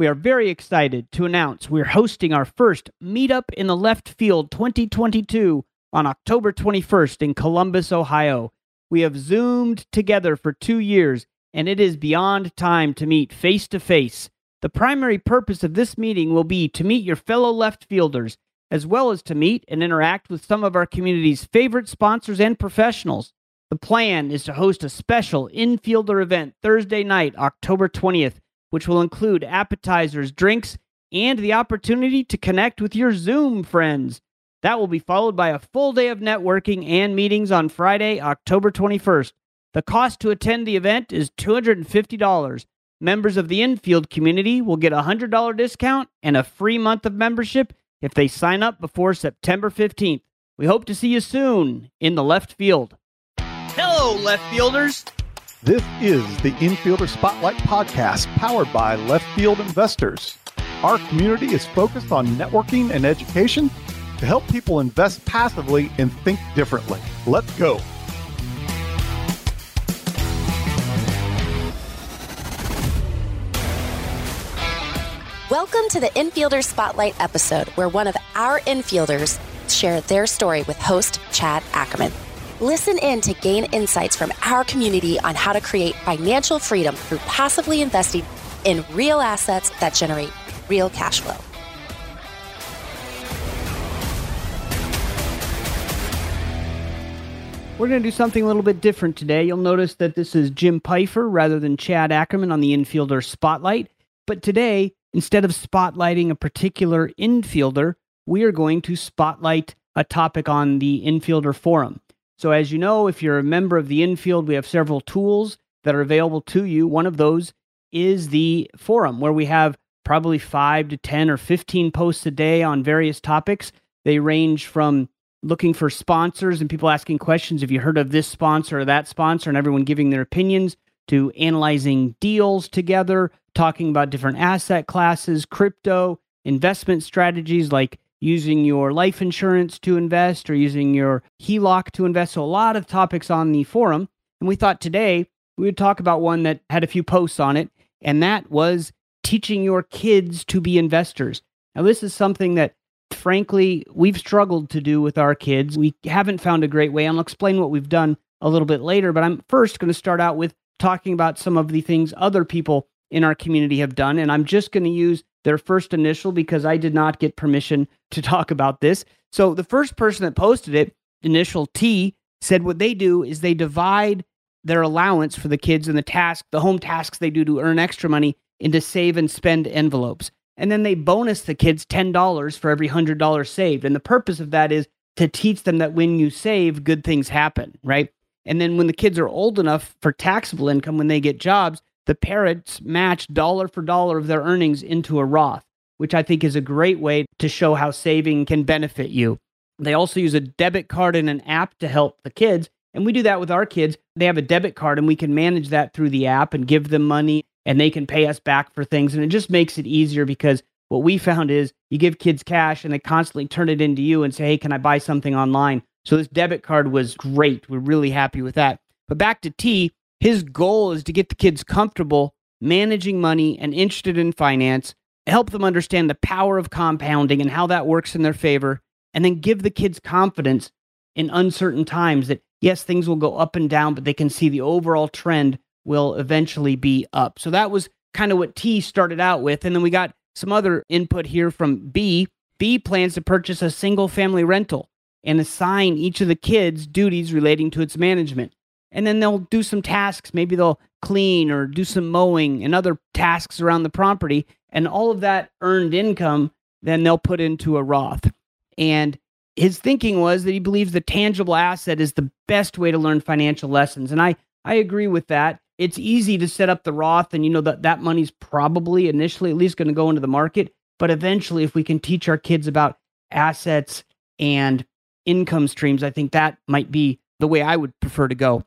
we are very excited to announce we're hosting our first Meetup in the Left Field 2022 on October 21st in Columbus, Ohio. We have Zoomed together for two years, and it is beyond time to meet face to face. The primary purpose of this meeting will be to meet your fellow left fielders, as well as to meet and interact with some of our community's favorite sponsors and professionals. The plan is to host a special infielder event Thursday night, October 20th, which will include appetizers, drinks, and the opportunity to connect with your Zoom friends. That will be followed by a full day of networking and meetings on Friday, October 21st. The cost to attend the event is $250. Members of the infield community will get a $100 discount and a free month of membership if they sign up before September 15th. We hope to see you soon in the left field. Hello, left fielders. This is the Infielder Spotlight podcast powered by Left Field Investors. Our community is focused on networking and education to help people invest passively and think differently. Let's go. Welcome to the Infielder Spotlight episode, where one of our infielders share their story with host Chad Ackerman. Listen in to gain insights from our community on how to create financial freedom through passively investing in real assets that generate real cash flow. We're going to do something a little bit different today. You'll notice that this is Jim Pfeiffer rather than Chad Ackerman on the infielder spotlight. But today, instead of spotlighting a particular infielder, we are going to spotlight a topic on the infielder forum. So, as you know, if you're a member of the infield, we have several tools that are available to you. One of those is the forum, where we have probably five to 10 or 15 posts a day on various topics. They range from looking for sponsors and people asking questions. Have you heard of this sponsor or that sponsor? And everyone giving their opinions to analyzing deals together, talking about different asset classes, crypto, investment strategies like using your life insurance to invest or using your HELOC to invest. So, a lot of topics on the forum. And we thought today we would talk about one that had a few posts on it, and that was teaching your kids to be investors. Now, this is something that frankly, we've struggled to do with our kids. We haven't found a great way. I'll explain what we've done a little bit later, but I'm first going to start out with talking about some of the things other people in our community have done. And I'm just going to use their first initial because I did not get permission to talk about this. So the first person that posted it, initial T, said what they do is they divide their allowance for the kids and the task, the home tasks they do to earn extra money into save and spend envelopes and then they bonus the kids $10 for every $100 saved. And the purpose of that is to teach them that when you save, good things happen, right? And then when the kids are old enough for taxable income, when they get jobs, the parents match dollar for dollar of their earnings into a Roth, which I think is a great way to show how saving can benefit you. They also use a debit card and an app to help the kids. And we do that with our kids. They have a debit card and we can manage that through the app and give them money and they can pay us back for things. And it just makes it easier because what we found is you give kids cash and they constantly turn it into you and say, hey, can I buy something online? So this debit card was great. We're really happy with that. But back to T, his goal is to get the kids comfortable managing money and interested in finance, help them understand the power of compounding and how that works in their favor, and then give the kids confidence in uncertain times that yes, things will go up and down, but they can see the overall trend will eventually be up. So that was kind of what T started out with. And then we got some other input here from B. B plans to purchase a single family rental and assign each of the kids duties relating to its management. And then they'll do some tasks. Maybe they'll clean or do some mowing and other tasks around the property. And all of that earned income, then they'll put into a Roth. And his thinking was that he believes the tangible asset is the best way to learn financial lessons. And I, I agree with that it's easy to set up the Roth and you know that that money's probably initially at least going to go into the market. But eventually, if we can teach our kids about assets and income streams, I think that might be the way I would prefer to go.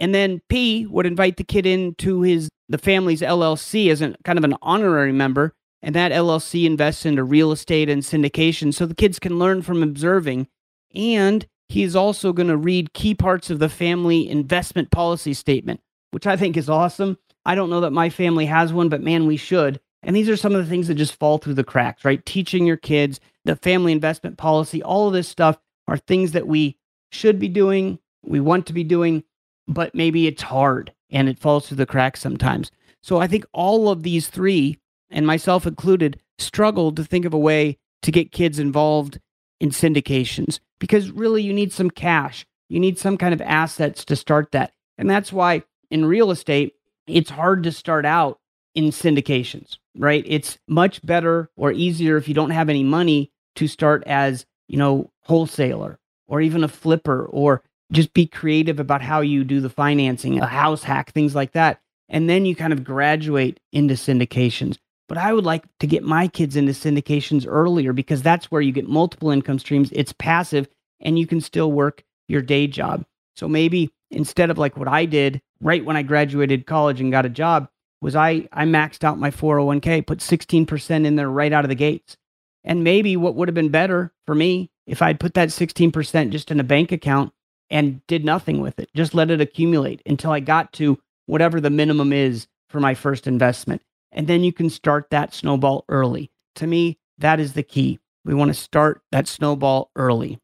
And then P would invite the kid into his the family's LLC as a kind of an honorary member, and that LLC invests into real estate and syndication, so the kids can learn from observing. And he's also going to read key parts of the family investment policy statement which I think is awesome. I don't know that my family has one, but man, we should. And these are some of the things that just fall through the cracks, right? Teaching your kids the family investment policy, all of this stuff are things that we should be doing, we want to be doing, but maybe it's hard and it falls through the cracks sometimes. So I think all of these three, and myself included, struggled to think of a way to get kids involved in syndications because really you need some cash. You need some kind of assets to start that. And that's why in real estate, it's hard to start out in syndications, right? It's much better or easier if you don't have any money to start as, you know, wholesaler or even a flipper or just be creative about how you do the financing, a uh-huh. house hack, things like that. And then you kind of graduate into syndications. But I would like to get my kids into syndications earlier because that's where you get multiple income streams. It's passive and you can still work your day job. So maybe instead of like what I did right when I graduated college and got a job, was I I maxed out my 401k, put 16% in there right out of the gates. And maybe what would have been better for me if I'd put that 16% just in a bank account and did nothing with it, just let it accumulate until I got to whatever the minimum is for my first investment. And then you can start that snowball early. To me, that is the key. We want to start that snowball early.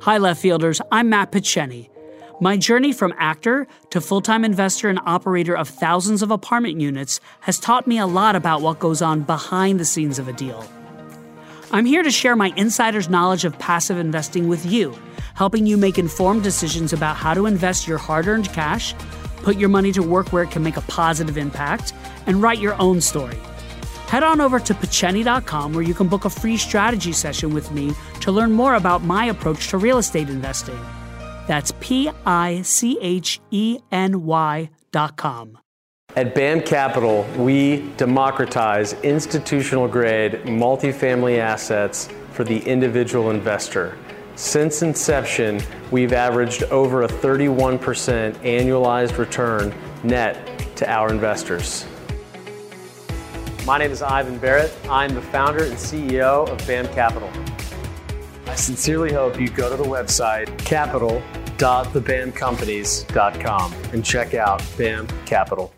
Hi, left fielders. I'm Matt Picheny. My journey from actor to full time investor and operator of thousands of apartment units has taught me a lot about what goes on behind the scenes of a deal. I'm here to share my insider's knowledge of passive investing with you, helping you make informed decisions about how to invest your hard earned cash, put your money to work where it can make a positive impact, and write your own story. Head on over to Picheny.com where you can book a free strategy session with me to learn more about my approach to real estate investing. That's P I C H E N Y dot com. At BAM Capital, we democratize institutional grade multifamily assets for the individual investor. Since inception, we've averaged over a 31% annualized return net to our investors. My name is Ivan Barratt. I'm the founder and CEO of BAM Capital. I sincerely hope you go to the website capital.thebamcompanies.com and check out BAM Capital.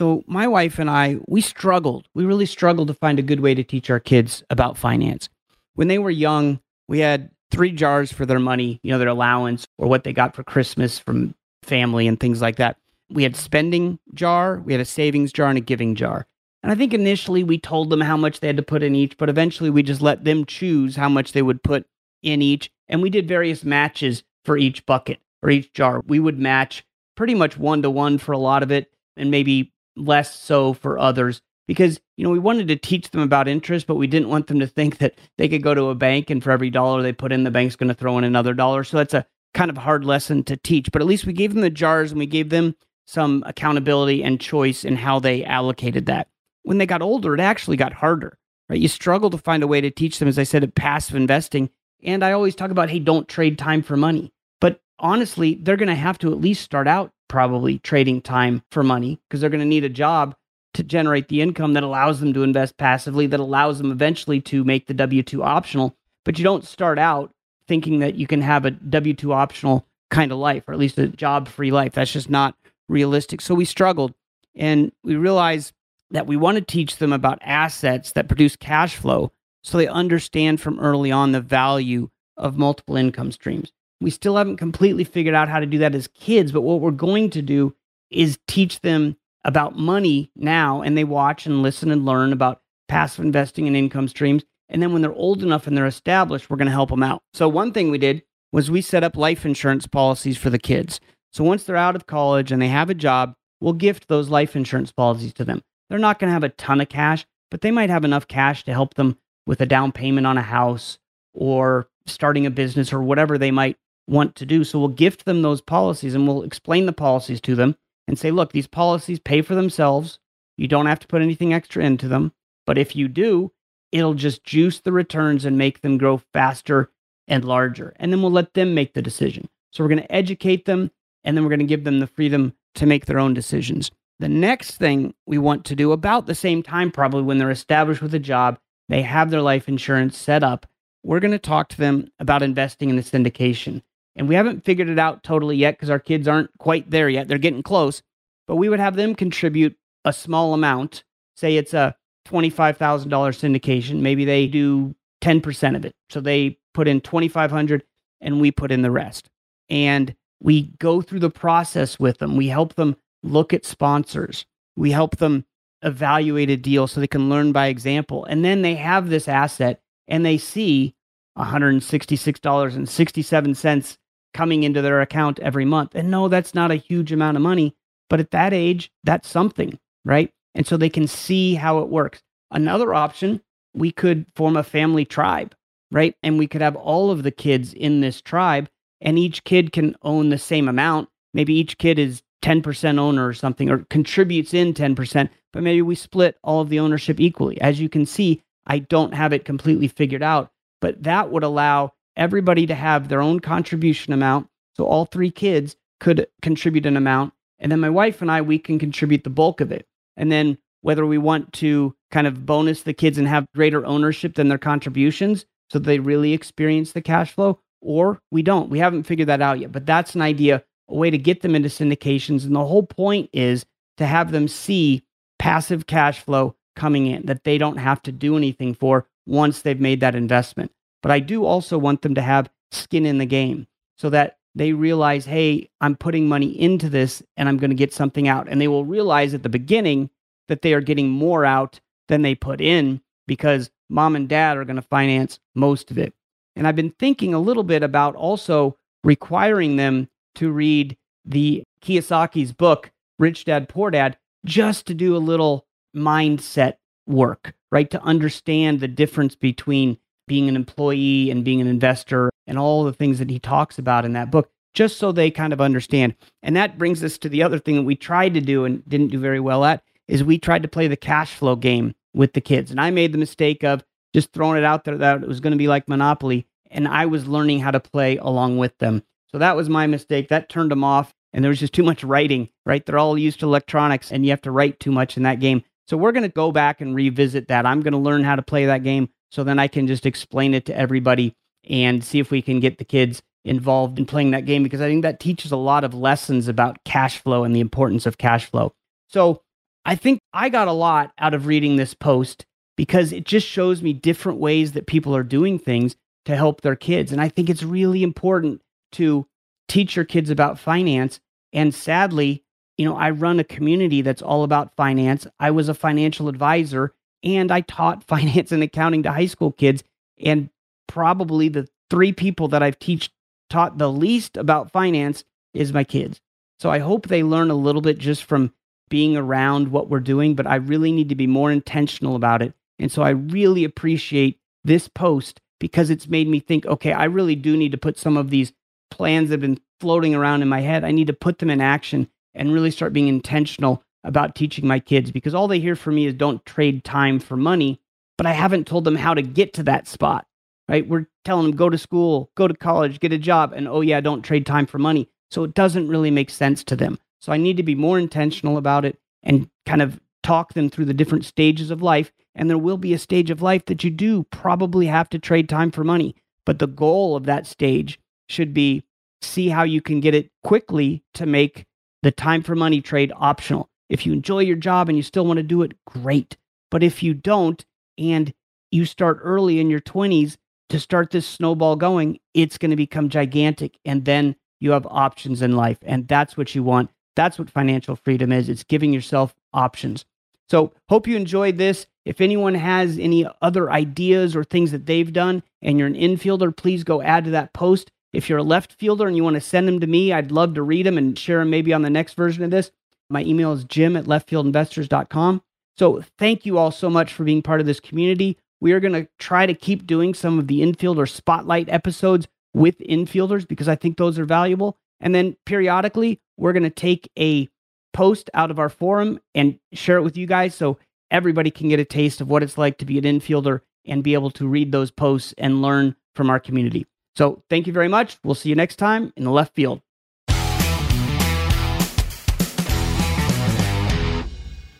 So, my wife and I, we struggled. We really struggled to find a good way to teach our kids about finance. When they were young, we had three jars for their money, you know, their allowance or what they got for Christmas from family and things like that. We had spending jar, we had a savings jar and a giving jar. And I think initially we told them how much they had to put in each, but eventually we just let them choose how much they would put in each. And we did various matches for each bucket or each jar. We would match pretty much one to one for a lot of it and maybe less so for others because you know we wanted to teach them about interest but we didn't want them to think that they could go to a bank and for every dollar they put in the bank's going to throw in another dollar. So that's a kind of hard lesson to teach but at least we gave them the jars and we gave them some accountability and choice in how they allocated that. When they got older it actually got harder right? You struggle to find a way to teach them as i said at passive investing. And i always talk about hey don't trade time for money. But honestly they're going to have to at least start out probably trading time for money because they're going to need a job to generate the income that allows them to invest passively, that allows them eventually to make the W 2 optional. But you don't start out thinking that you can have a W 2 optional kind of life, or at least a job free life. That's just not realistic. So we struggled and we realized that we want to teach them about assets that produce cash flow so they understand from early on the value of multiple income streams. We still haven't completely figured out how to do that as kids, but what we're going to do is teach them about money now and they watch and listen and learn about passive investing and income streams. And then when they're old enough and they're established, we're going to help them out. So, one thing we did was we set up life insurance policies for the kids. So, once they're out of college and they have a job, we'll gift those life insurance policies to them. They're not going to have a ton of cash, but they might have enough cash to help them with a down payment on a house or starting a business or whatever they might want to do. So we'll gift them those policies and we'll explain the policies to them and say, look, these policies pay for themselves. You don't have to put anything extra into them. But if you do, it'll just juice the returns and make them grow faster and larger. And then we'll let them make the decision. So we're going to educate them and then we're going to give them the freedom to make their own decisions. The next thing we want to do about the same time, probably when they're established with a job, they have their life insurance set up, we're going to talk to them about investing in the syndication. And we haven't figured it out totally yet because our kids aren't quite there yet. They're getting close. But we would have them contribute a small amount. Say it's a $25,000 syndication. Maybe they do 10% of it. So they put in 2500 and we put in the rest. And we go through the process with them. We help them look at sponsors. We help them evaluate a deal so they can learn by example. And then they have this asset and they see $166.67 coming into their account every month. And no, that's not a huge amount of money, but at that age, that's something, right? And so they can see how it works. Another option, we could form a family tribe, right? And we could have all of the kids in this tribe, and each kid can own the same amount. Maybe each kid is 10% owner or something, or contributes in 10%, but maybe we split all of the ownership equally. As you can see, I don't have it completely figured out, but that would allow everybody to have their own contribution amount. So all three kids could contribute an amount. And then my wife and I, we can contribute the bulk of it. And then whether we want to kind of bonus the kids and have greater ownership than their contributions so they really experience the cash flow, or we don't. We haven't figured that out yet, but that's an idea, a way to get them into syndications. And the whole point is to have them see passive cash flow coming in that they don't have to do anything for once they've made that investment. But I do also want them to have skin in the game so that they realize, hey, I'm putting money into this and I'm going to get something out. And they will realize at the beginning that they are getting more out than they put in because mom and dad are going to finance most of it. And I've been thinking a little bit about also requiring them to read the Kiyosaki's book, Rich Dad Poor Dad, just to do a little mindset work, right? To understand the difference between being an employee and being an investor and all the things that he talks about in that book, just so they kind of understand. And that brings us to the other thing that we tried to do and didn't do very well at is we tried to play the cash flow game with the kids. And I made the mistake of just throwing it out there that it was going to be like Monopoly. And I was learning how to play along with them. So that was my mistake. That turned them off. And there was just too much writing, right? They're all used to electronics and you have to write too much in that game. So we're going to go back and revisit that. I'm going to learn how to play that game so then I can just explain it to everybody and see if we can get the kids involved in playing that game because I think that teaches a lot of lessons about cash flow and the importance of cash flow. So I think I got a lot out of reading this post because it just shows me different ways that people are doing things to help their kids. And I think it's really important to teach your kids about finance. And sadly, you know, I run a community that's all about finance. I was a financial advisor and I taught finance and accounting to high school kids. And probably the three people that I've teach taught the least about finance is my kids. So I hope they learn a little bit just from being around what we're doing, but I really need to be more intentional about it. And so I really appreciate this post because it's made me think, okay, I really do need to put some of these plans that have been floating around in my head, I need to put them in action and really start being intentional about teaching my kids because all they hear from me is don't trade time for money, but I haven't told them how to get to that spot, right? We're telling them go to school, go to college, get a job, and oh, yeah, don't trade time for money. So it doesn't really make sense to them. So I need to be more intentional about it and kind of talk them through the different stages of life. And there will be a stage of life that you do probably have to trade time for money. But the goal of that stage should be see how you can get it quickly to make the time for money trade optional. If you enjoy your job and you still want to do it, great. But if you don't and you start early in your 20s to start this snowball going, it's going to become gigantic. And then you have options in life. And that's what you want. That's what financial freedom is it's giving yourself options. So, hope you enjoyed this. If anyone has any other ideas or things that they've done and you're an infielder, please go add to that post. If you're a left fielder and you want to send them to me, I'd love to read them and share them maybe on the next version of this. My email is jim at leftfieldinvestors.com. So thank you all so much for being part of this community. We are going to try to keep doing some of the infielder spotlight episodes with infielders because I think those are valuable. And then periodically, we're going to take a post out of our forum and share it with you guys so everybody can get a taste of what it's like to be an infielder and be able to read those posts and learn from our community. So thank you very much. We'll see you next time in the left field.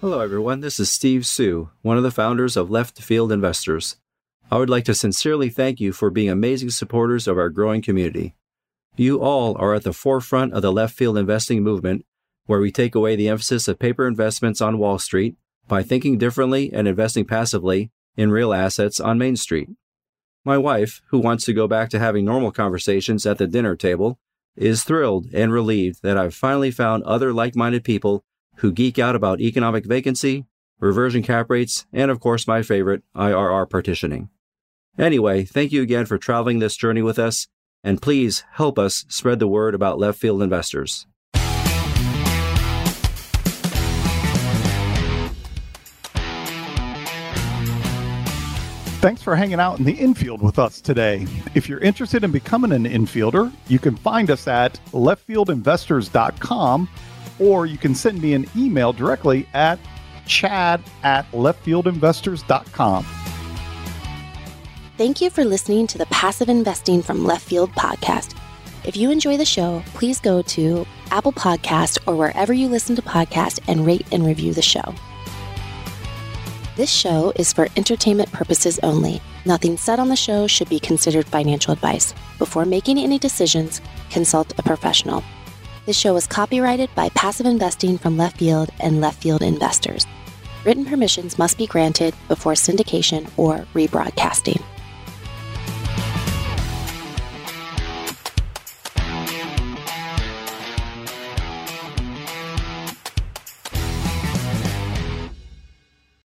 Hello, everyone. This is Steve Suh, one of the founders of Left Field Investors. I would like to sincerely thank you for being amazing supporters of our growing community. You all are at the forefront of the left field investing movement, where we take away the emphasis of paper investments on Wall Street by thinking differently and investing passively in real assets on Main Street. My wife, who wants to go back to having normal conversations at the dinner table, is thrilled and relieved that I've finally found other like minded people who geek out about economic vacancy, reversion cap rates, and of course, my favorite, IRR partitioning. Anyway, thank you again for traveling this journey with us, and please help us spread the word about left field investors. Thanks for hanging out in the infield with us today. If you're interested in becoming an infielder, you can find us at leftfieldinvestors.com or you can send me an email directly at chad at leftfieldinvestors.com. Thank you for listening to the Passive Investing from Left Field podcast. If you enjoy the show, please go to Apple Podcast or wherever you listen to podcasts and rate and review the show. This show is for entertainment purposes only. Nothing said on the show should be considered financial advice. Before making any decisions, consult a professional. This show is copyrighted by Passive Investing from Left Field and Left Field Investors. Written permissions must be granted before syndication or rebroadcasting.